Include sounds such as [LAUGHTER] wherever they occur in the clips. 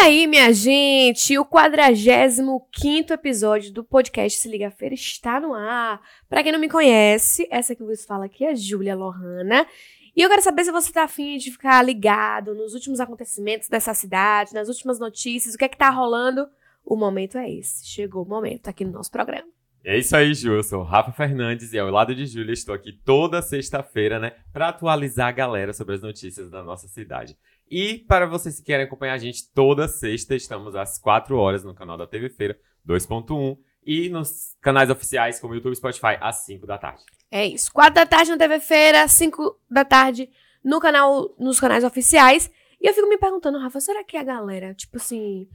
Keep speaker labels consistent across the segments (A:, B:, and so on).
A: aí, minha gente, o 45 episódio do podcast Se Liga Feira está no ar. Pra quem não me conhece, essa que vos fala aqui é a Júlia Lohana. E eu quero saber se você tá afim de ficar ligado nos últimos acontecimentos dessa cidade, nas últimas notícias, o que é que tá rolando. O momento é esse. Chegou o momento aqui no nosso programa.
B: É isso aí, Ju. Eu sou Rafa Fernandes e ao lado de Júlia estou aqui toda sexta-feira, né, para atualizar a galera sobre as notícias da nossa cidade. E para vocês que querem acompanhar a gente toda sexta, estamos às 4 horas no canal da TV Feira 2.1 e nos canais oficiais como YouTube e Spotify às 5 da tarde.
A: É isso. 4 da tarde na TV Feira, 5 da tarde no canal, nos canais oficiais. E eu fico me perguntando, Rafa, será que a galera, tipo assim,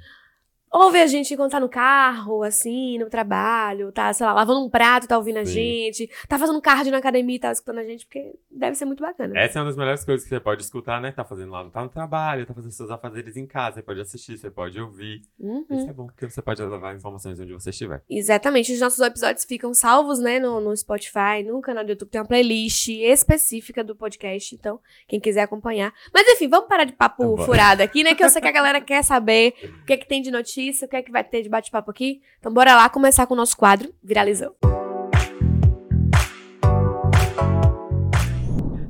A: ouve a gente quando tá no carro, assim, no trabalho, tá, sei lá, lavando um prato, tá ouvindo a
B: Sim.
A: gente, tá fazendo cardio na academia e tá escutando a gente, porque deve ser muito bacana.
B: Essa é uma das melhores coisas que você pode escutar, né? Tá fazendo lá, tá no trabalho, tá fazendo seus afazeres em casa, você pode assistir, você pode ouvir.
A: Uhum.
B: Isso é bom, porque você pode levar informações onde você estiver.
A: Exatamente, os nossos episódios ficam salvos, né, no, no Spotify, no canal do YouTube, tem uma playlist específica do podcast, então, quem quiser acompanhar. Mas enfim, vamos parar de papo
B: Vambora.
A: furado aqui, né, que eu sei que a galera quer saber [LAUGHS] o que é que tem de notícia, o que é que vai ter de bate-papo aqui. Então bora lá começar com o nosso quadro Viralizou.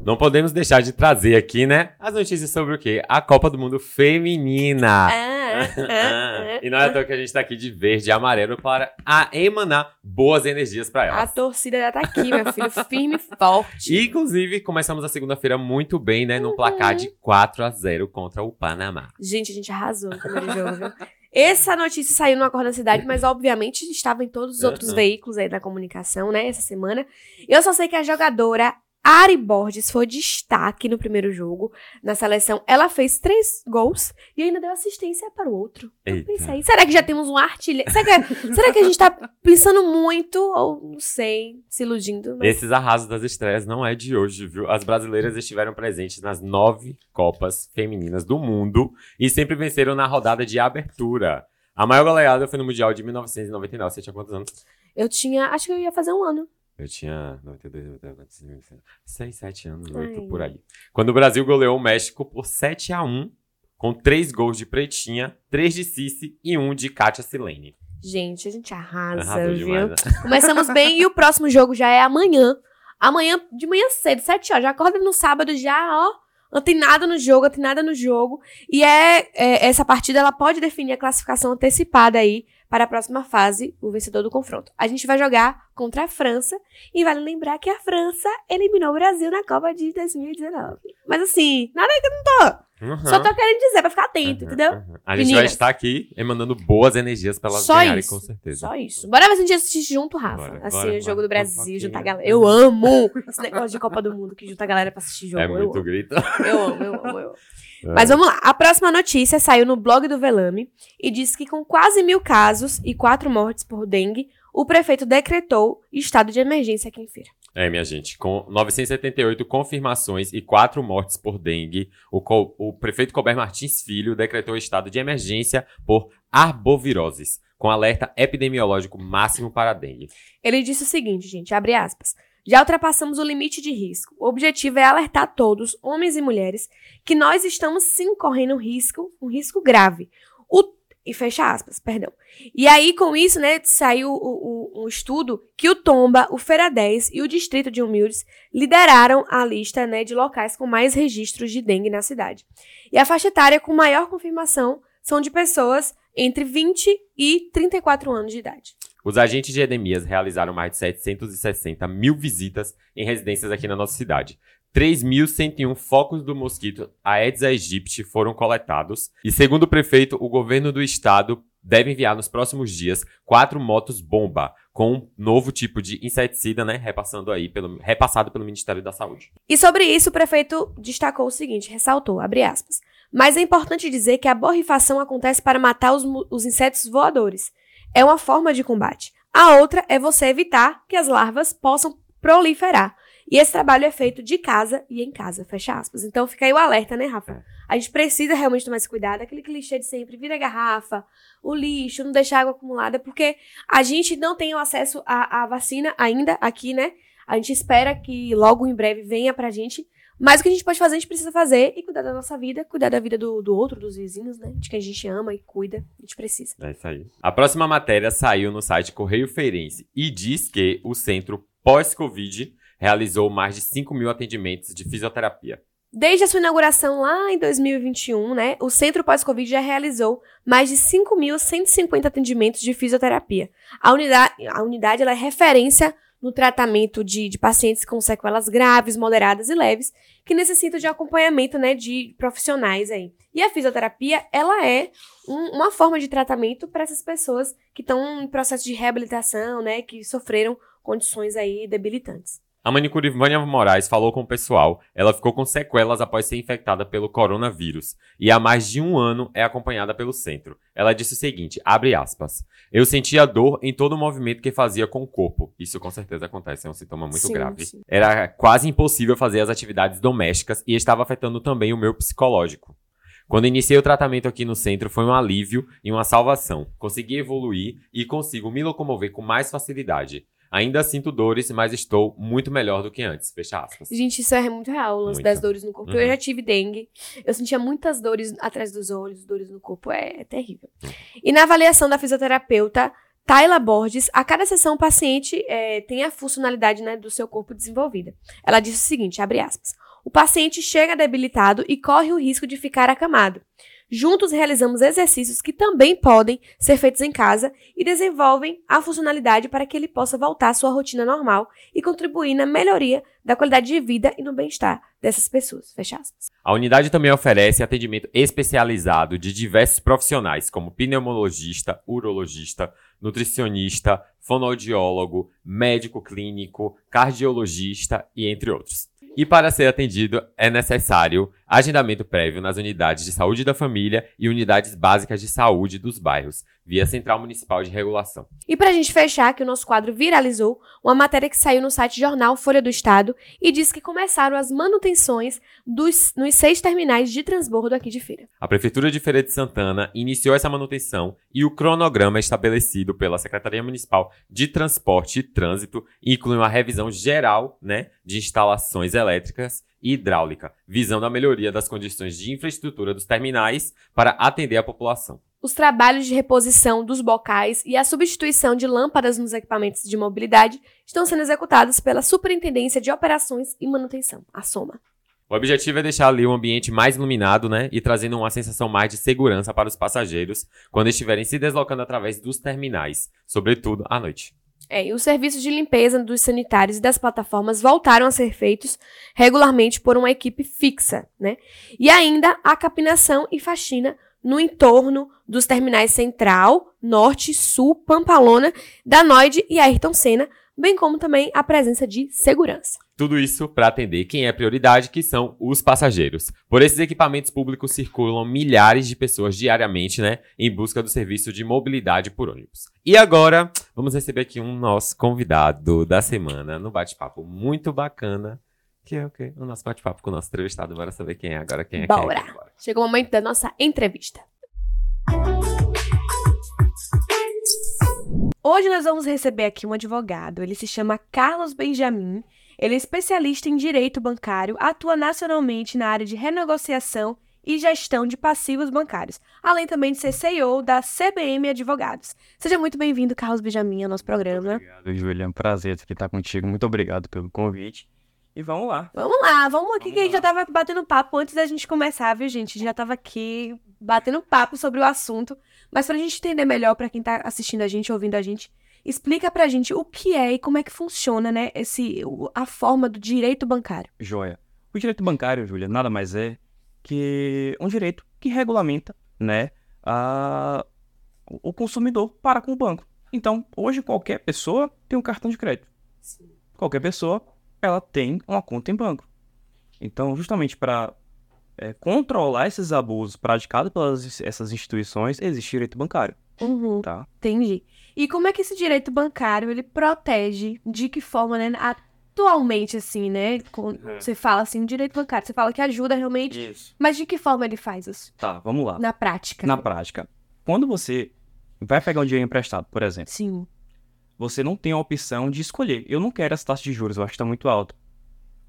B: Não podemos deixar de trazer aqui, né, as notícias sobre o quê? A Copa do Mundo Feminina.
A: Ah, [LAUGHS] ah, ah,
B: e não é à toa que a gente tá aqui de verde e amarelo para a emanar boas energias para
A: A
B: elas.
A: torcida já tá aqui, meu filho, [LAUGHS] firme e forte.
B: E, inclusive, começamos a segunda-feira muito bem, né?
A: Uhum.
B: Num placar de 4 a 0 contra o Panamá.
A: Gente, a gente arrasou no primeiro jogo, viu? Essa notícia saiu no Acordo da Cidade, mas obviamente estava em todos os outros
B: Uhum.
A: veículos aí da comunicação, né, essa semana. Eu só sei que a jogadora Ari Borges foi destaque no primeiro jogo. Na seleção, ela fez três gols e ainda deu assistência para o outro. Eu pensei, será que já temos um artilheiro? Será que, será que a gente tá pensando muito? Ou não sei, se iludindo? Mas...
B: Esses arrasos das estreias não é de hoje, viu? As brasileiras estiveram presentes nas nove Copas Femininas do mundo e sempre venceram na rodada de abertura. A maior goleada foi no Mundial de 1999. Você tinha quantos anos?
A: Eu tinha, acho que eu ia fazer um ano.
B: Eu tinha 92, 93, 6, 7 anos,
A: Ai.
B: 8 por aí. Quando o Brasil goleou o México por 7 a 1 com três gols de Pretinha, três de Cici e um de Kátia Silene.
A: Gente, a gente arrasa,
B: Arrasou
A: viu?
B: demais, né? [LAUGHS]
A: Começamos bem e o próximo jogo já é amanhã. Amanhã, de manhã cedo, 7 horas. Já acorda no sábado já, ó. Não tem nada no jogo, não tem nada no jogo. E é, é, essa partida ela pode definir a classificação antecipada aí para a próxima fase, o vencedor do confronto. A gente vai jogar contra a França e vale lembrar que a França eliminou o Brasil na Copa de 2019. Mas assim, nada que eu não tô.
B: Uhum.
A: Só tô querendo dizer pra ficar atento,
B: Uhum,
A: entendeu?
B: uhum. A gente vai
A: Meninas.
B: estar aqui emanando boas energias pra elas
A: Só
B: ganharem,
A: isso.
B: com certeza.
A: Só isso. Bora ver se a gente assiste junto, Rafa.
B: Bora,
A: assim,
B: bora,
A: o jogo
B: bora.
A: do Brasil, juntar a galera. Eu amo esse negócio de Copa do Mundo que junta a galera pra assistir jogo.
B: É
A: eu,
B: muito
A: amo.
B: grito.
A: eu amo, eu amo, eu amo. [LAUGHS] Mas vamos lá. A próxima notícia saiu no blog do Velame e diz que com quase mil casos e quatro mortes por dengue, o prefeito decretou estado de emergência aqui em Feira.
B: É, minha gente, com 978 confirmações e 4 mortes por dengue, o, o prefeito Colbert Martins Filho decretou estado de emergência por arboviroses, com alerta epidemiológico máximo para a dengue.
A: Ele disse o seguinte, gente, abre aspas. Já ultrapassamos o limite de risco. O objetivo é alertar todos, homens e mulheres, que nós estamos sim correndo um risco, um risco grave. E fecha aspas, perdão. E aí, com isso, né, saiu o- o- um estudo que o Tomba, o Feira 10 e o Distrito de Humildes lideraram a lista né, de locais com mais registros de dengue na cidade. E a faixa etária com maior confirmação são de pessoas entre 20 e 34 anos de idade.
B: Os agentes de endemias realizaram mais de 760 mil visitas em residências aqui na nossa cidade. 3.101 focos do mosquito Aedes aegypti foram coletados. E segundo o prefeito, o governo do estado deve enviar nos próximos dias quatro motos bomba com um novo tipo de inseticida, né, repassando aí pelo, repassado pelo Ministério da Saúde.
A: E sobre isso, o prefeito destacou o seguinte, ressaltou, abre aspas. Mas é importante dizer que a borrifação acontece para matar os, os insetos voadores. É uma forma de combate. A outra é você evitar que as larvas possam proliferar. E esse trabalho é feito de casa e em casa, fecha aspas. Então fica aí o alerta, né, Rafa? A gente precisa realmente tomar esse cuidado, aquele clichê de sempre, vira a garrafa, o lixo, não deixar água acumulada, porque a gente não tem o acesso à, à vacina ainda aqui, né? A gente espera que logo em breve venha pra gente, Mas o que a gente pode fazer, a gente precisa fazer e cuidar da nossa vida, cuidar da vida do, do outro, dos vizinhos, né? De quem a gente ama e cuida, a gente precisa.
B: É isso aí. A próxima matéria saiu no site Correio Feirense e diz que o centro pós-Covid realizou mais de 5 mil atendimentos de fisioterapia.
A: Desde a sua inauguração lá em 2021, né, o Centro Pós-Covid já realizou mais de 5.150 atendimentos de fisioterapia. A unidade, a unidade ela é referência no tratamento de, de, pacientes com sequelas graves, moderadas e leves, que necessitam de acompanhamento né, de profissionais aí. E a fisioterapia, ela é um, uma forma de tratamento para essas pessoas que estão em processo de reabilitação, né, que sofreram condições aí debilitantes.
B: A manicure Vânia Moraes falou com o pessoal. Ela ficou com sequelas após ser infectada pelo coronavírus e há mais de um ano é acompanhada pelo centro. Ela disse o seguinte, abre aspas, eu sentia dor em todo o movimento que fazia com o corpo. Isso com certeza acontece, é um sintoma muito
A: Sim,
B: grave.
A: sim.
B: Era quase impossível fazer as atividades domésticas e estava afetando também o meu psicológico. Quando iniciei o tratamento aqui no centro, foi um alívio e uma salvação. Consegui evoluir e consigo me locomover com mais facilidade. Ainda sinto dores, mas estou muito melhor do que antes. Fecha aspas.
A: Gente, isso é muito real, o lance das dores no corpo.
B: Uhum.
A: Eu já tive dengue, eu sentia muitas dores atrás dos olhos, dores no corpo, é, é terrível. E na avaliação da fisioterapeuta Tayla Borges, a cada sessão o paciente é, tem a funcionalidade né, do seu corpo desenvolvida. Ela disse o seguinte, abre aspas, o paciente chega debilitado e corre o risco de ficar acamado. Juntos realizamos exercícios que também podem ser feitos em casa e desenvolvem a funcionalidade para que ele possa voltar à sua rotina normal e contribuir na melhoria da qualidade de vida e no bem-estar dessas pessoas. Fecha aspas.
B: A unidade também oferece atendimento especializado de diversos profissionais, como pneumologista, urologista, nutricionista, fonoaudiólogo, médico clínico, cardiologista e entre outros. E para ser atendido é necessário agendamento prévio nas unidades de saúde da família e unidades básicas de saúde dos bairros, via Central Municipal de Regulação.
A: E para a gente fechar, que o nosso quadro viralizou, uma matéria que saiu no site Jornal Folha do Estado e diz que começaram as manutenções dos, nos seis terminais de transbordo aqui de feira.
B: A Prefeitura de Feira de Santana iniciou essa manutenção e o cronograma estabelecido pela Secretaria Municipal de Transporte e Trânsito inclui uma revisão geral né, de instalações elétricas e hidráulica, visando a melhoria das condições de infraestrutura dos terminais para atender a população.
A: Os trabalhos de reposição dos bocais e a substituição de lâmpadas nos equipamentos de mobilidade estão sendo executados pela Superintendência de Operações e Manutenção, a SOMA.
B: O objetivo é deixar ali o ambiente mais iluminado, né, e trazendo uma sensação mais de segurança para os passageiros quando estiverem se deslocando através dos terminais, sobretudo à noite.
A: É, e os serviços de limpeza dos sanitários e das plataformas voltaram a ser feitos regularmente por uma equipe fixa, né? E ainda a capinação e faxina no entorno dos terminais Central, Norte, Sul, Pampalona, Danoide e Ayrton Senna, bem como também a presença de segurança.
B: Tudo isso para atender quem é prioridade, que são os passageiros. Por esses equipamentos públicos circulam milhares de pessoas diariamente, né, em busca do serviço de mobilidade por ônibus. E agora, vamos receber aqui um nosso convidado da semana no bate-papo muito bacana, que é o quê? O nosso bate-papo com o nosso entrevistado. Bora saber quem é agora, quem é quem é,
A: Bora.
B: quem é. Bora.
A: Chegou o momento da nossa entrevista. Hoje nós vamos receber aqui um advogado. Ele se chama Carlos Benjamin. Ele é especialista em direito bancário, atua nacionalmente na área de renegociação e gestão de passivos bancários, além também de ser CEO da CBM Advogados. Seja muito bem-vindo, Carlos Benjamin, ao nosso programa.
C: Obrigado, Júlia. É um prazer aqui estar contigo. Muito obrigado pelo convite. E vamos lá.
A: Vamos lá, vamos aqui
C: Vamos
A: que a gente já tava batendo papo antes da gente começar, viu, gente? A gente já tava aqui batendo papo sobre o assunto. Mas pra gente entender melhor, pra quem tá assistindo a gente, ouvindo a gente, explica pra gente o que é e como é que funciona, né, esse, a forma do direito bancário.
C: Joia. O direito bancário, Júlia, nada mais é que um direito que regulamenta, né, a... o consumidor para com o banco. Então, hoje qualquer pessoa tem um cartão de crédito. Qualquer pessoa, ela tem uma conta em banco. Então, justamente para controlar esses abusos praticados pelas essas instituições, existe direito bancário,
A: Uhum,
C: tá?
A: entendi. E como é que esse direito bancário, ele protege, de que forma, né, atualmente, assim, né, quando
C: Uhum.
A: você fala assim, direito bancário, você fala que ajuda realmente,
C: Isso.
A: mas de que forma ele faz isso,
C: Tá, vamos lá.
A: na prática?
C: Na prática, quando você vai pegar um dinheiro emprestado, por exemplo,
A: Sim.
C: Você não tem a opção de escolher. Eu não quero essa taxa de juros, eu acho que está muito alta.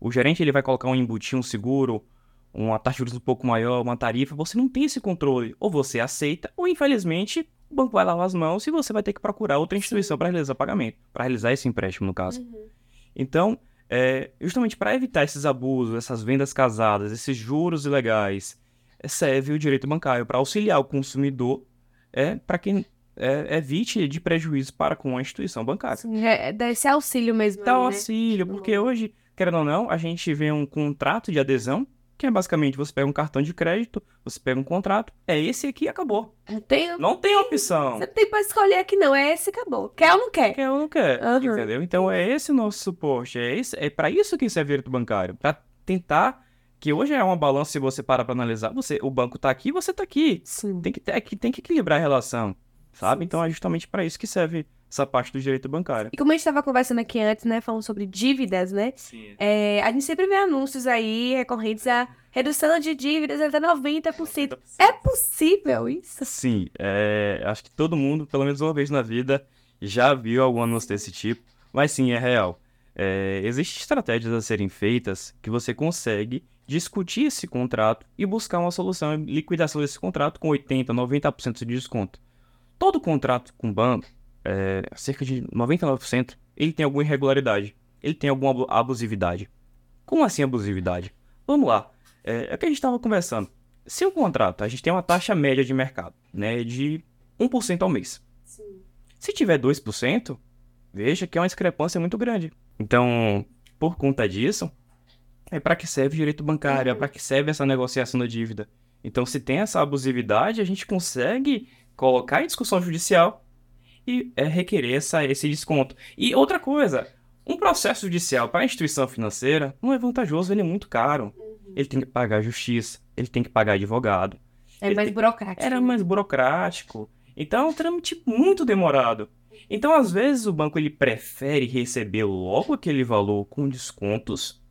C: o gerente ele vai colocar um embutir, um seguro, uma taxa de juros um pouco maior, uma tarifa, você não tem esse controle. Ou você aceita, ou infelizmente o banco vai lavar as mãos e você vai ter que procurar outra instituição para realizar pagamento, para realizar esse empréstimo, no caso.
A: Uhum.
C: Então, é, justamente para evitar esses abusos, essas vendas casadas, esses juros ilegais, serve o direito bancário para auxiliar o consumidor é, para que é, evite de prejuízo para com a instituição bancária.
A: Sim, é, dá esse auxílio mesmo.
C: Dá
A: aí, né?
C: auxílio, porque hoje, querendo ou não, a gente vê um contrato de adesão, que é basicamente você pega um cartão de crédito, você pega um contrato, é esse aqui e acabou.
A: Não tem,
C: Não tem opção.
A: você não tem pra escolher aqui, não. É esse acabou. Quer ou não quer?
C: Quer ou não quer,
A: Aham.
C: entendeu? Então é esse o nosso suporte, é, esse, é para isso que serve o bancário, para tentar, que hoje é uma balança, se você parar para analisar, você, o banco tá aqui, você tá aqui.
A: Sim.
C: Tem que, é que tem que equilibrar a relação, sabe?
A: Sim,
C: então é justamente para isso que serve essa parte do direito bancário.
A: E como a gente estava conversando aqui antes, né, falando sobre dívidas, né?
C: Sim.
A: É, a gente sempre vê anúncios aí recorrentes a redução de dívidas até 90%. É possível isso?
C: Sim, é, acho que todo mundo, pelo menos uma vez na vida, já viu algum anúncio desse tipo, mas sim, é real. É, Existem estratégias a serem feitas que você consegue discutir esse contrato e buscar uma solução e liquidação desse contrato com 80%, 90% de desconto. Todo contrato com banco, é, cerca de 99%, ele tem alguma irregularidade, ele tem alguma abu- abusividade. Como assim abusividade? Vamos lá, é, é o que a gente estava conversando. Se o contrato, a gente tem uma taxa média de mercado, né, de 1% ao mês.
A: Sim.
C: Se tiver 2%, veja que é uma discrepância muito grande. Então, por conta disso, é para que serve o direito bancário, é para que serve essa negociação da dívida. Então, se tem essa abusividade, a gente consegue colocar em discussão judicial e é, requerer essa, esse desconto. E outra coisa, um processo judicial para a instituição financeira não é vantajoso, ele é muito caro. Ele tem que pagar justiça, ele tem que pagar advogado.
A: É mais
C: tem-
A: burocrático.
C: Era mais burocrático. Então é um trâmite muito demorado. Então, às vezes, o banco ele prefere receber logo aquele valor com descontos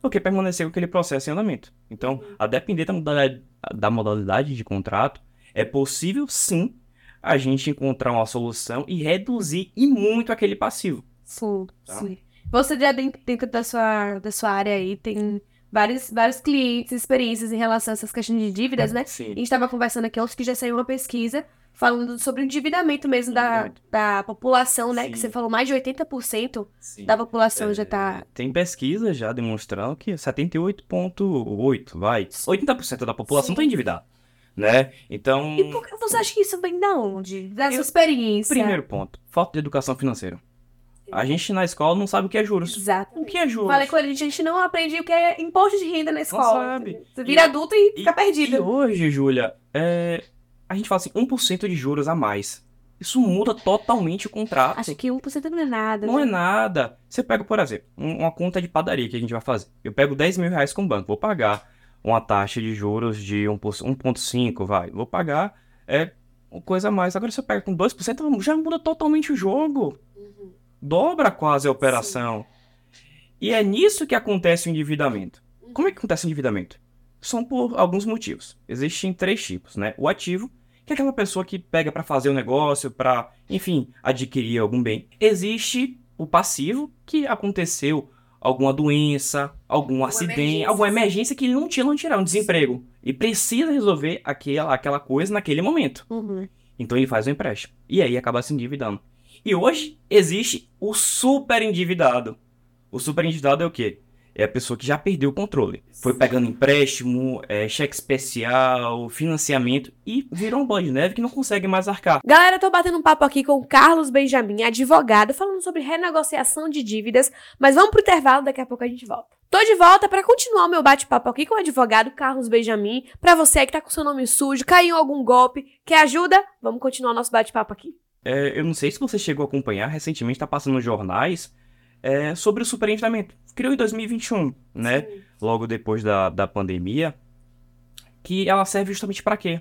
C: do que permanecer com aquele processo em andamento. Então, a depender da modalidade, da modalidade de contrato, é possível sim a gente encontrar uma solução e reduzir e muito aquele passivo.
A: Sim,
C: Tá.
A: sim. Você já dentro, da, sua, da sua área aí tem vários, vários clientes, experiências em relação a essas questões de dívidas, né? A
C: Sim.
A: gente estava conversando aqui ontem que já saiu uma pesquisa falando sobre o endividamento mesmo da, da população, né? Que
C: Sim.
A: você falou, mais de 80%
C: sim.
A: da população já
C: É,
A: tá.
C: Tem pesquisa já demonstrando que 78,8, vai. 80% da população está endividada. Né? Então,
A: E por que você acha que isso vem da onde? Da sua
C: Eu-
A: experiência?
C: primeiro ponto, falta de educação financeira. A gente na escola não sabe o que é juros.
A: Exato.
C: O que é juros?
A: Falei com ele, a gente não aprende o que é imposto de renda na escola.
C: sabe.
A: Você vira
C: E-
A: adulto e fica
C: E
A: perdido.
C: hoje, Júlia, é, a gente fala assim, 1% de juros a mais. Isso muda totalmente o contrato.
A: Acho que 1% não é nada.
C: Não
A: né?
C: é nada. Você pega, por exemplo, um- uma conta de padaria que a gente vai fazer. Eu pego 10 mil reais com o banco, vou pagar uma taxa de juros de 1%, 1,5, vai. Vou pagar é uma coisa a mais. Agora, se eu pego com 2%, já muda totalmente o jogo.
A: Uhum.
C: Dobra quase a operação. E é nisso que acontece o endividamento. Como é que acontece o endividamento? São por alguns motivos. Existem três tipos, né? O ativo, que é aquela pessoa que pega para fazer o negócio, para, enfim, adquirir algum bem. Existe o passivo, que aconteceu alguma doença, algum acidente,
A: emergência,
C: alguma emergência que ele não tinha não tirar, um desemprego. E precisa resolver aquela, aquela coisa naquele momento.
A: Uhum.
C: Então ele faz o empréstimo. E aí acaba se endividando. E hoje existe o super endividado. O super endividado é o quê? É a pessoa que já perdeu o controle. Foi pegando empréstimo, é, cheque especial, financiamento e virou um bola de neve que não consegue mais arcar.
A: Galera, eu tô batendo um papo aqui com o Carlos Benjamin, advogado, falando sobre renegociação de dívidas, mas vamos pro intervalo, daqui a pouco a gente volta. Tô de volta pra continuar o meu bate-papo aqui com o advogado Carlos Benjamin. Pra você que tá com seu nome sujo, caiu em algum golpe, quer ajuda? Vamos continuar o nosso bate-papo aqui.
C: É, eu não sei se você chegou a acompanhar, recentemente está passando nos jornais é, sobre o superendividamento. Criou em 2021, né? Logo depois da, da pandemia. Que ela serve justamente para quê?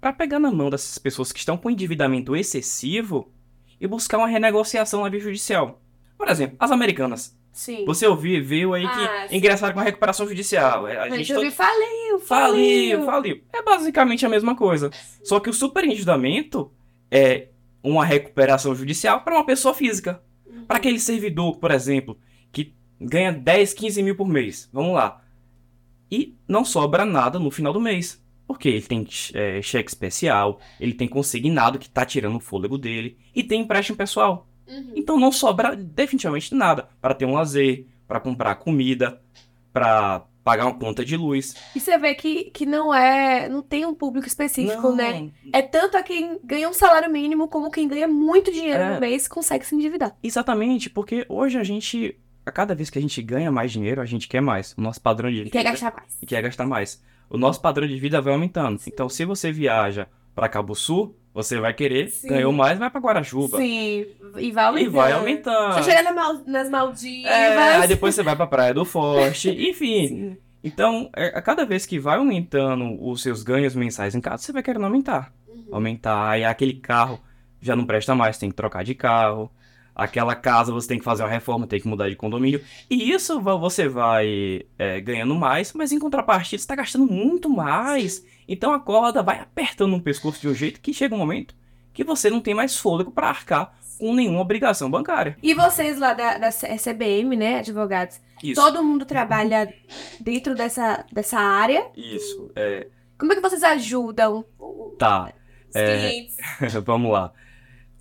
C: Para pegar na mão dessas pessoas que estão com endividamento excessivo e buscar uma renegociação na via judicial. Por exemplo, as americanas.
A: Sim.
C: Você ouviu, viu aí
A: Ah,
C: que
A: sim.
C: ingressaram com a recuperação judicial. É, A gente
A: gente
C: to-
A: ouviu, faliu,
C: Faliu,
A: faliu.
C: faliu. É basicamente a mesma coisa. Só que o superendividamento é uma recuperação judicial para uma pessoa física. Para aquele servidor, por exemplo, que ganha 10, 15 mil por mês. Vamos lá. E não sobra nada no final do mês. Porque ele tem é, cheque especial, ele tem consignado que tá tirando o fôlego dele, e tem empréstimo pessoal.
A: Uhum.
C: Então não sobra definitivamente nada para ter um lazer, para comprar comida, para pagar uma conta de luz.
A: E você vê que, que não é. Não tem um público específico,
C: Não,
A: né? É tanto a quem ganha um salário mínimo como quem ganha muito dinheiro
C: É.
A: no mês consegue se endividar.
C: Exatamente, porque hoje a gente, a cada vez que a gente ganha mais dinheiro, a gente quer mais. O nosso padrão de
A: E
C: vida
A: quer gastar mais.
C: e quer gastar mais. O nosso padrão de vida vai aumentando. Então, se você viaja para Cabo Sul, você vai querer,
A: Sim.
C: ganhou mais, vai para Guarajuba.
A: Sim, e vai aumentando.
C: E vai aumentando.
A: Você chega na Mal- nas Maldivas.
C: É, aí depois você vai pra Praia do Forte, [LAUGHS] enfim.
A: Sim.
C: Então, é, a cada vez que vai aumentando os seus ganhos mensais em casa, você vai querendo aumentar.
A: Uhum.
C: Aumentar, e aquele carro já não presta mais, tem que trocar de carro. Aquela casa você tem que fazer uma reforma, tem que mudar de condomínio. E isso você vai é, ganhando mais, mas em contrapartida você está gastando muito mais. Então a corda vai apertando no pescoço de um jeito que chega um momento que você não tem mais fôlego para arcar com nenhuma obrigação bancária.
A: E vocês lá da, da CBM, né, advogados?
C: Isso.
A: Todo mundo trabalha dentro dessa, dessa área.
C: Isso. É,
A: Como é que vocês ajudam os
C: tá. É,
A: clientes? [LAUGHS]
C: Vamos lá.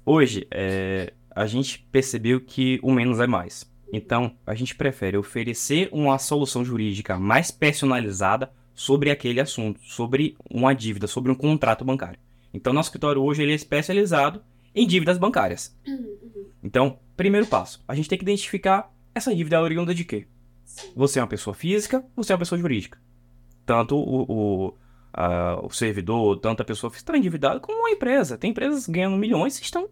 C: Hoje, é, a gente percebeu que o menos é mais. Então, a gente prefere oferecer uma solução jurídica mais personalizada sobre aquele assunto, sobre uma dívida, sobre um contrato bancário. Então, nosso escritório hoje ele é especializado em dívidas bancárias. Então, primeiro passo, a gente tem que identificar essa dívida oriunda de quê? Você é uma pessoa física, você é uma pessoa jurídica. Tanto o, o, a- o servidor, tanto a pessoa física está endividada como uma empresa. Tem empresas ganhando milhões e estão,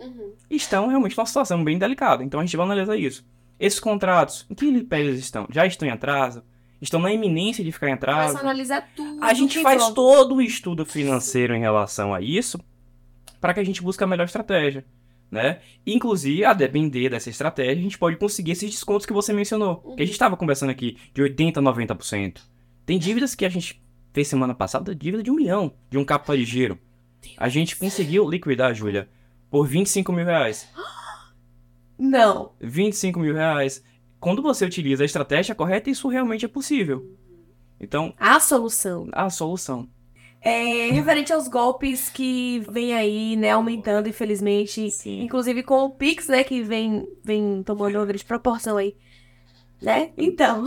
A: Uhum.
C: estão realmente numa situação bem delicada. Então a gente vai analisar isso. Esses contratos, em que pé eles estão? Já estão em atraso? Estão na iminência de ficar em atraso?
A: Personalizar tudo.
C: A gente faz todo o estudo financeiro em relação a isso para que a gente busque a melhor estratégia, né? Inclusive, a depender dessa estratégia, a gente pode conseguir esses descontos que você mencionou.
A: Uhum.
C: Que a gente estava conversando aqui, de 80% a 90%. Tem dívidas que a gente fez semana passada, dívida de um milhão, de um capital de giro. A gente conseguiu liquidar, Júlia, por 25 mil reais.
A: Não.
C: 25 mil reais. Quando você utiliza a estratégia correta, isso realmente é possível. Então,
A: A solução.
C: a solução.
A: É, referente aos golpes que vem aí, né, aumentando, infelizmente.
C: Sim.
A: Inclusive com o Pix, né, que vem, vem tomando uma grande proporção aí. Né? Então.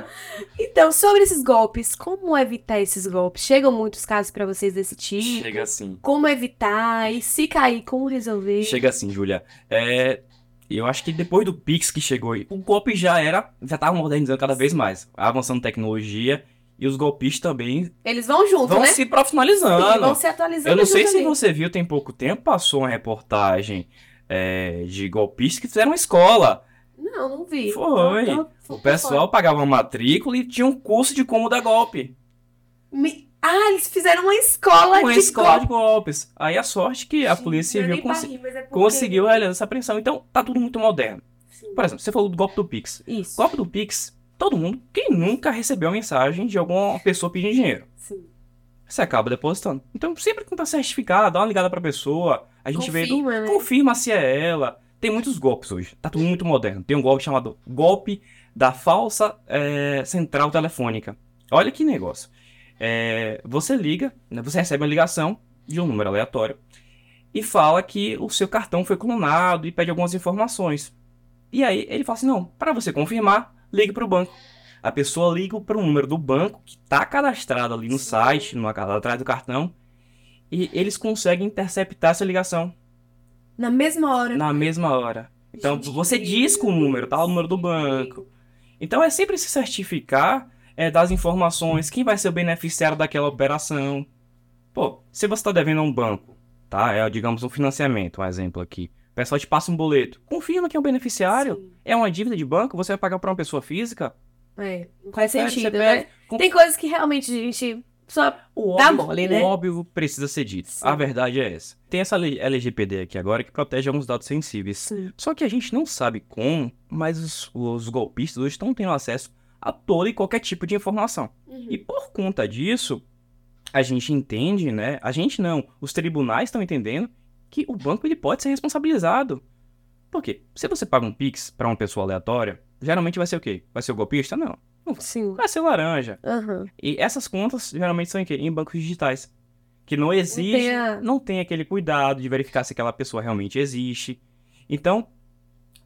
A: [LAUGHS] então, sobre esses golpes, como evitar esses golpes? Chegam muitos casos pra vocês desse tipo?
C: Chega assim.
A: Como evitar? E se cair, como resolver?
C: Chega assim, Júlia. É, eu acho que depois do Pix que chegou, o golpe já era, já tava modernizando cada vez mais, avançando tecnologia e os golpistas também
A: Eles vão junto,
C: vão
A: né?
C: se profissionalizando.
A: vão se atualizando
C: Eu não sei se
A: ali.
C: você viu, tem pouco tempo, passou uma reportagem é, de golpistas que fizeram uma escola.
A: Não, não vi.
C: Foi.
A: Tô- tô- tô
C: O pessoal pagava uma matrícula e tinha um curso de como dar golpe.
A: Me- Ah, eles fizeram uma escola
C: Uma
A: de
C: escola de
A: golpe.
C: golpes. Aí a sorte que a polícia
A: não é
C: civil
A: é
C: conseguiu realizar essa apreensão. Então, tá tudo muito moderno.
A: Sim.
C: Por exemplo, você falou do golpe do Pix.
A: Isso.
C: Golpe do Pix, todo mundo, quem nunca recebeu uma mensagem de alguma pessoa pedindo dinheiro?
A: Sim.
C: Você acaba depositando. Então, sempre que tá certificado, dá uma ligada pra pessoa. A gente vê.
A: Confirma, né?
C: Confirma se é ela. Tem muitos golpes hoje. Tá tudo muito moderno. Tem um golpe chamado golpe da falsa é, central telefônica. Olha que negócio. É, você liga, né, você recebe uma ligação de um número aleatório e fala que o seu cartão foi clonado e pede algumas informações. E aí ele fala assim: não, para você confirmar, ligue para o banco. A pessoa liga para o número do banco que está cadastrado ali no site, no, atrás do cartão, e eles conseguem interceptar essa ligação
A: Na mesma hora.
C: na mesma hora. Então
A: Gente,
C: você
A: que
C: diz com o número, tá? O número do banco. Então é sempre se certificar é, das informações, quem vai ser o beneficiário daquela operação. Pô, se você está devendo a um banco, tá? É, digamos, um financiamento, um exemplo aqui. O pessoal te passa um boleto. Confirma que é um beneficiário.
A: Sim.
C: É uma dívida de banco, você vai pagar para uma pessoa física.
A: É, não faz sentido, né?
C: com-
A: Tem coisas que realmente a gente só...
C: O
A: Dá
C: óbvio,
A: mole, né?
C: o óbvio precisa ser dito.
A: Sim.
C: A verdade é essa. Tem essa lei- LGPD aqui agora que protege alguns dados sensíveis.
A: Sim.
C: Só que a gente não sabe como, mas os, os golpistas hoje estão tendo acesso a todo e qualquer tipo de informação.
A: Uhum.
C: E por conta disso, a gente entende, né? A gente não, os tribunais estão entendendo que o banco ele pode ser responsabilizado. Por quê? Se você paga um Pix para uma pessoa aleatória, geralmente vai ser o quê? Vai ser o golpista? Não.
A: Sim.
C: Vai ser o laranja.
A: Aham.
C: E essas contas geralmente são em? Em bancos digitais. Que não exige,
A: tem a-
C: não tem aquele cuidado de verificar se aquela pessoa realmente existe. Então,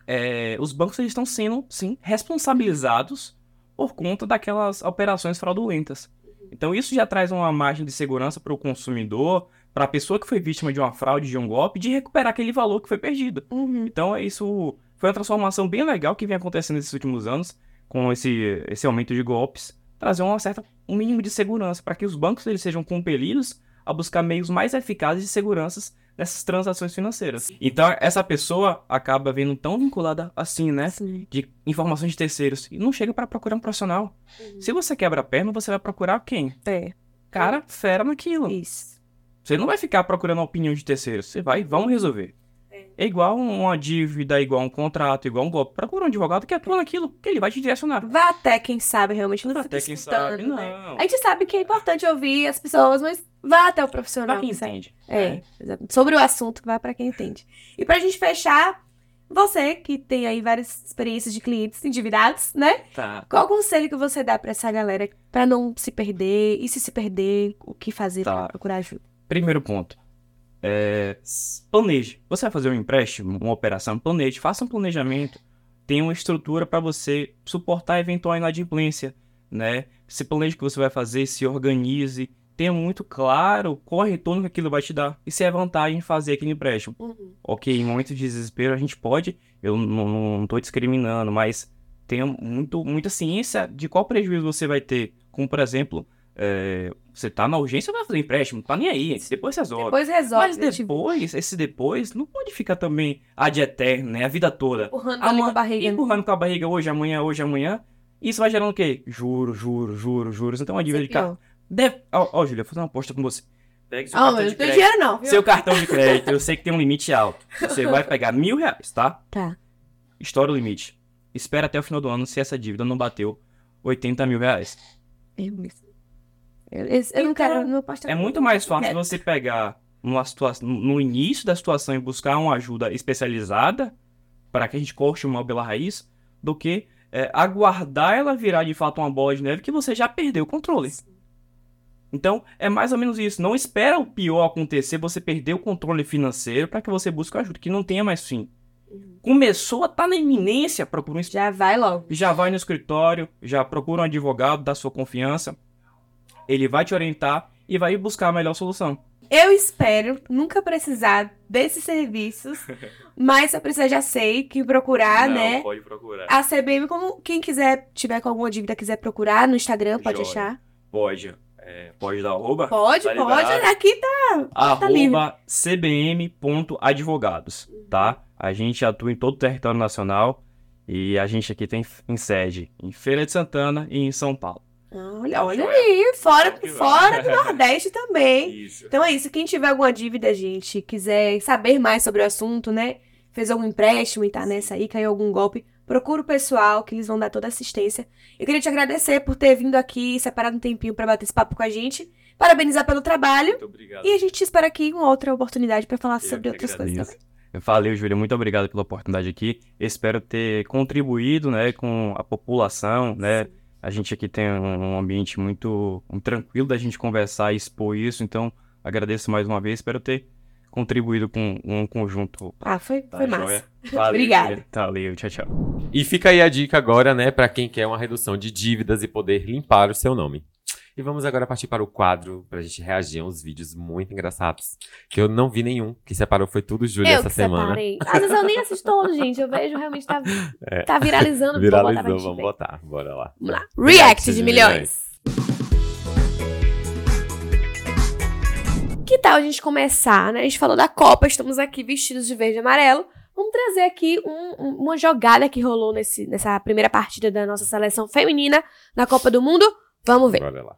C: é, os bancos eles estão sendo, sim, responsabilizados por conta daquelas operações fraudulentas. Então, isso já traz uma margem de segurança para o consumidor, para a pessoa que foi vítima de uma fraude, de um golpe, de recuperar aquele valor que foi perdido.
A: Uhum.
C: Então, isso foi uma transformação bem legal que vem acontecendo nesses últimos anos, com esse, esse aumento de golpes, trazer uma certa, um mínimo de segurança para que os bancos eles sejam compelidos a buscar meios mais eficazes de seguranças nessas transações financeiras. Então, essa pessoa acaba vendo tão vinculada assim, né?
A: Sim.
C: De informações de terceiros e não chega para procurar um profissional. Se você quebra a perna, você vai procurar quem?
A: É,
C: Cara, fera naquilo.
A: isso.
C: Você não vai ficar procurando a opinião de terceiros. Você vai, vamos resolver. É igual uma dívida, igual um contrato, igual um golpe. Procura um advogado que atua naquilo, que ele vai te direcionar.
A: Vá até quem sabe realmente. Não
C: Até quem sabe,
A: né?
C: não.
A: A gente sabe que é importante ouvir as pessoas, mas vá até o profissional.
C: Pra quem entende.
A: É, exatamente. sobre o assunto, vá pra quem entende. E pra gente fechar, você que tem aí várias experiências de clientes endividados, né?
C: Tá.
A: Qual o conselho que você dá pra essa galera pra não se perder? E se se perder, o que fazer
C: Tá.
A: pra procurar ajuda?
C: Primeiro ponto. É, planeje. Você vai fazer um empréstimo, uma operação, planeje. Faça um planejamento. Tenha uma estrutura para você suportar eventual inadimplência, né? Se planeje o que você vai fazer, se organize. Tenha muito claro qual é o retorno que aquilo vai te dar. E se é vantagem fazer aquele empréstimo. Ok, em momentos de desespero a gente pode, eu não, tô discriminando, mas tenha muito, muita ciência de qual prejuízo você vai ter. Como, por exemplo, é, você tá na urgência, vai fazer empréstimo, tá nem aí, depois resolve.
A: Depois resolve.
C: Mas depois, esse depois, não pode ficar também ad eterno, né? A vida toda.
A: empurrando com a barriga.
C: Empurrando com a barriga hoje, amanhã, hoje, amanhã. Isso vai gerando o quê? Juros, juros, juros, juros. Então, uma dívida de carro. Deve... Ó, ó, Júlia, vou fazer uma aposta com você. Pegue seu
A: Ah,
C: cartão
A: eu
C: de
A: não tenho
C: crédito.
A: dinheiro não, viu?
C: Seu cartão de crédito, eu sei que tem um limite alto. Você vai [LAUGHS] pegar mil reais, tá?
A: Tá.
C: Estoura o limite. Espera até o final do ano se essa dívida não bateu 80 mil reais.
A: Eu, eu, eu não
C: Então,
A: quero, não posso
C: É muito mais fácil você pegar numa situação, no início da situação e buscar uma ajuda especializada para que a gente corte o mal pela raiz do que é, aguardar ela virar de fato uma bola de neve que você já perdeu o controle. Então, é mais ou menos isso. Não espera o pior acontecer, você perder o controle financeiro para que você busque ajuda, que não tenha mais fim. Começou a estar na iminência, procura um
A: Já vai logo.
C: já vai no escritório, já procura um advogado da sua confiança. Ele vai te orientar e vai buscar a melhor solução.
A: Eu espero nunca precisar desses serviços, [LAUGHS] mas se eu precisar, já sei que procurar, né?
C: Pode procurar.
A: A CBM, como quem quiser, tiver com alguma dívida, quiser procurar no Instagram, pode
C: Joia.
A: achar.
C: Pode. É, pode dar arroba.
A: Pode,
C: Tá
A: pode. Aqui tá.
C: Arroba cbm.advogados, tá? A gente atua em todo o território nacional e a gente aqui tem em sede em Feira de Santana e em São Paulo.
A: Olha, olha
C: Joia.
A: aí. Fora, fora do. [LAUGHS] Nordeste também.
C: Isso.
A: Então é isso. Quem tiver alguma dívida, gente, quiser saber mais sobre o assunto, né? Fez algum empréstimo e tá nessa aí, caiu algum golpe, procura o pessoal que eles vão dar toda a assistência. Eu queria te agradecer por ter vindo aqui, separado um tempinho pra bater esse papo com a gente. Parabenizar pelo trabalho.
C: Muito obrigado.
A: E a gente te espera aqui em outra oportunidade pra falar
C: Eu
A: sobre
C: que
A: outras coisas
C: agradeço.
A: também.
C: Valeu, Júlia. Muito obrigado pela oportunidade aqui. Espero ter contribuído, né, com a população, né? A gente aqui tem um um ambiente muito, muito tranquilo da gente conversar e expor isso, então agradeço mais uma vez. Espero ter contribuído com um conjunto.
A: Ah, foi,
C: Tá
A: foi
C: joia?
A: massa.
C: Valeu, [LAUGHS]
A: Obrigada.
C: Valeu, tchau, tchau.
B: E fica aí a dica agora, né, pra quem quer uma redução de dívidas e poder limpar o seu nome. E vamos agora partir para o quadro pra gente reagir a uns vídeos muito engraçados. Que eu não vi nenhum. Que separou foi tudo Júlia essa semana.
A: separei. Às vezes eu nem assisto todos, gente. Eu vejo realmente tá, [LAUGHS]
B: É.
A: tá viralizando. botar
B: Viralizou,
A: gente
B: vamos botar. Bora lá.
A: Vamos lá. React de milhões. Que tal a gente começar, né? A gente falou da Copa, estamos aqui vestidos de verde e amarelo. Vamos trazer aqui um- uma jogada que rolou nesse, nessa primeira partida da nossa seleção feminina na Copa do Mundo. Vamos ver.
B: Bora lá.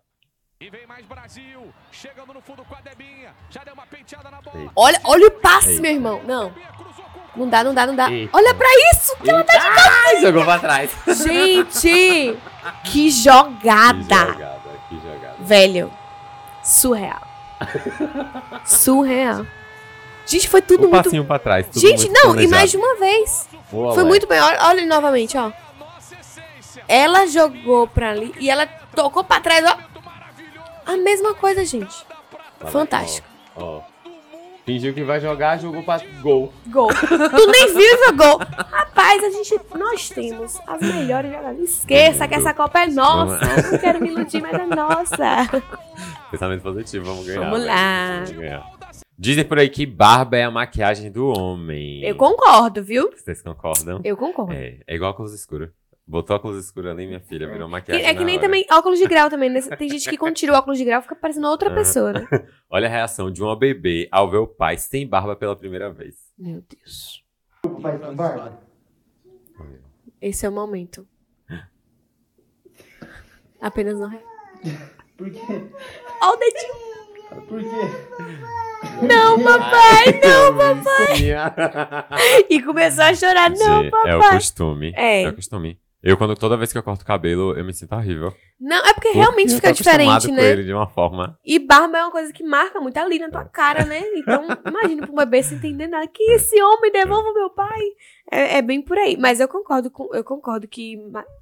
D: E vem mais Brasil, chegando no fundo com a Debinha, já deu uma penteada na bola.
B: Eita.
A: Olha, olha o passe,
B: Eita.
A: meu irmão. Não, não dá, não dá, não dá.
B: Eita.
A: Olha pra isso que ela tá
B: Ai, jogou pra trás.
A: Gente, que [LAUGHS]
B: Que
A: jogada.
B: jogada, que jogada.
A: Velho, surreal. surreal. Gente, foi tudo
B: Um
A: muito...
B: passinho pra trás. tudo
A: Gente,
B: muito
A: não, e
B: planejado.
A: mais de uma vez.
B: Boa,
A: Foi
B: Ué.
A: muito bem. Olha, olha ele novamente, ó. Ela jogou pra ali e ela tocou pra trás, ó. A mesma coisa, gente. Fantástico.
B: Ó, ó. Fingiu que vai jogar, jogou pra gol.
A: Gol. [LAUGHS] tu nem viu jogou. Rapaz, a gente, nós temos as melhores jogadoras. Esqueça que essa Copa é nossa. Eu não quero me iludir, mas é nossa. [LAUGHS]
B: Pensamento positivo, vamos ganhar.
A: Vamos lá.
B: Vamos ganhar. Dizem por aí que barba é a maquiagem do homem.
A: Eu concordo, viu?
B: Vocês concordam?
A: Eu concordo.
B: É, é igual óculos escuros. Botou óculos escuros ali, minha filha, virou maquiagem.
A: é que nem
B: hora.
A: também óculos de grau também. né? Tem gente que quando tira o óculos de grau fica parecendo outra pessoa, né? [LAUGHS]
B: Olha a reação de uma bebê ao ver o pai sem barba pela primeira vez.
A: Meu Deus.
E: Vai com barba?
A: Esse é o momento. Apenas não.
E: Por quê?
A: Ó o dedinho.
E: Por quê?
A: Não, papai, não, papai.
B: papai. [LAUGHS]
A: E começou a chorar. Não,
B: É o
A: papai.
B: costume.
A: É.
B: É. o costume. Eu, quando toda vez que eu corto o cabelo, eu me sinto horrível.
A: Não, é porque realmente
B: eu
A: fica diferente,
B: com
A: né?
B: ele de uma forma.
A: E barba é uma coisa que marca muito ali na tua cara, né? Então, [LAUGHS] imagina pra um bebê sem entender nada. Que esse homem devolva o meu pai. É, é bem por aí. Mas eu concordo com, eu concordo que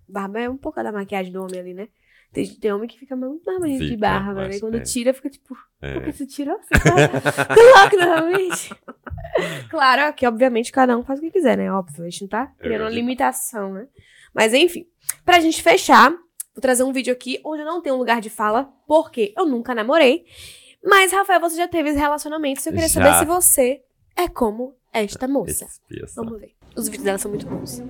A: barba é um pouco da maquiagem do homem ali, né? Tem, tem homem que fica bonito de barba, né? Quando
B: é.
A: tira, fica tipo, por que
B: É.
A: você tirou? Você tá- [LAUGHS] Coloca novamente. claro que, obviamente, cada um faz o que quiser, né? Óbvio, a gente não tá criando uma limitação, né? Mas enfim, pra gente fechar, vou trazer um vídeo aqui onde eu não tenho lugar de fala, porque eu nunca namorei. Mas, Rafael, você já teve esse relacionamento, eu queria
B: Já.
A: saber se você é como esta moça.
B: Expiação.
A: Vamos ver. Os vídeos dela são muito bons. [LAUGHS]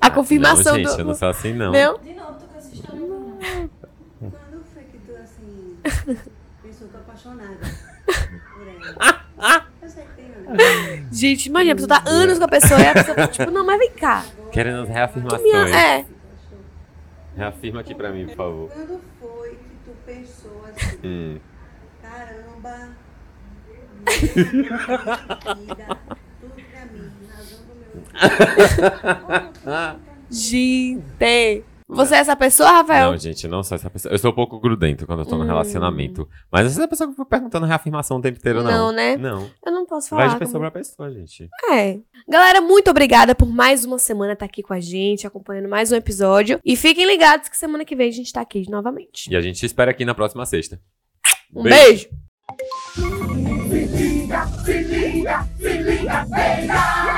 A: A confirmação
B: não, gente,
A: do.
B: eu não sou assim, não.
A: Não?
F: De novo, tô com essa história. Quando foi que tu, assim, [LAUGHS] pensou, tô apaixonada por ela? [LAUGHS] [LAUGHS]
A: Gente, imagina, a pessoa tá anos com a pessoa e a pessoa tá tipo, não, mas vem cá.
B: Querendo as reafirmações.
A: Minha- é,
B: Reafirma aqui pra mim, por favor.
F: Quando foi que tu pensou assim,
B: Hum.
F: caramba, [LAUGHS] vida, tudo pra mim, razão do meu...
A: gente. Você é essa pessoa, Rafael?
B: Não, gente, eu não sou essa pessoa. Eu sou um pouco grudento quando eu tô no
A: Hum.
B: relacionamento. Mas essa pessoa que fica perguntando reafirmação o tempo inteiro, não.
A: Não, né?
B: Não.
A: Eu não posso falar.
B: Vai de pessoa
A: como-
B: pra pessoa, gente.
A: É. Galera, muito obrigada por mais uma semana estar aqui com a gente, acompanhando mais um episódio. E fiquem ligados que semana que vem a gente tá aqui novamente.
B: E a gente te espera aqui na próxima sexta.
A: Um beijo.
G: Se liga, se liga, se liga.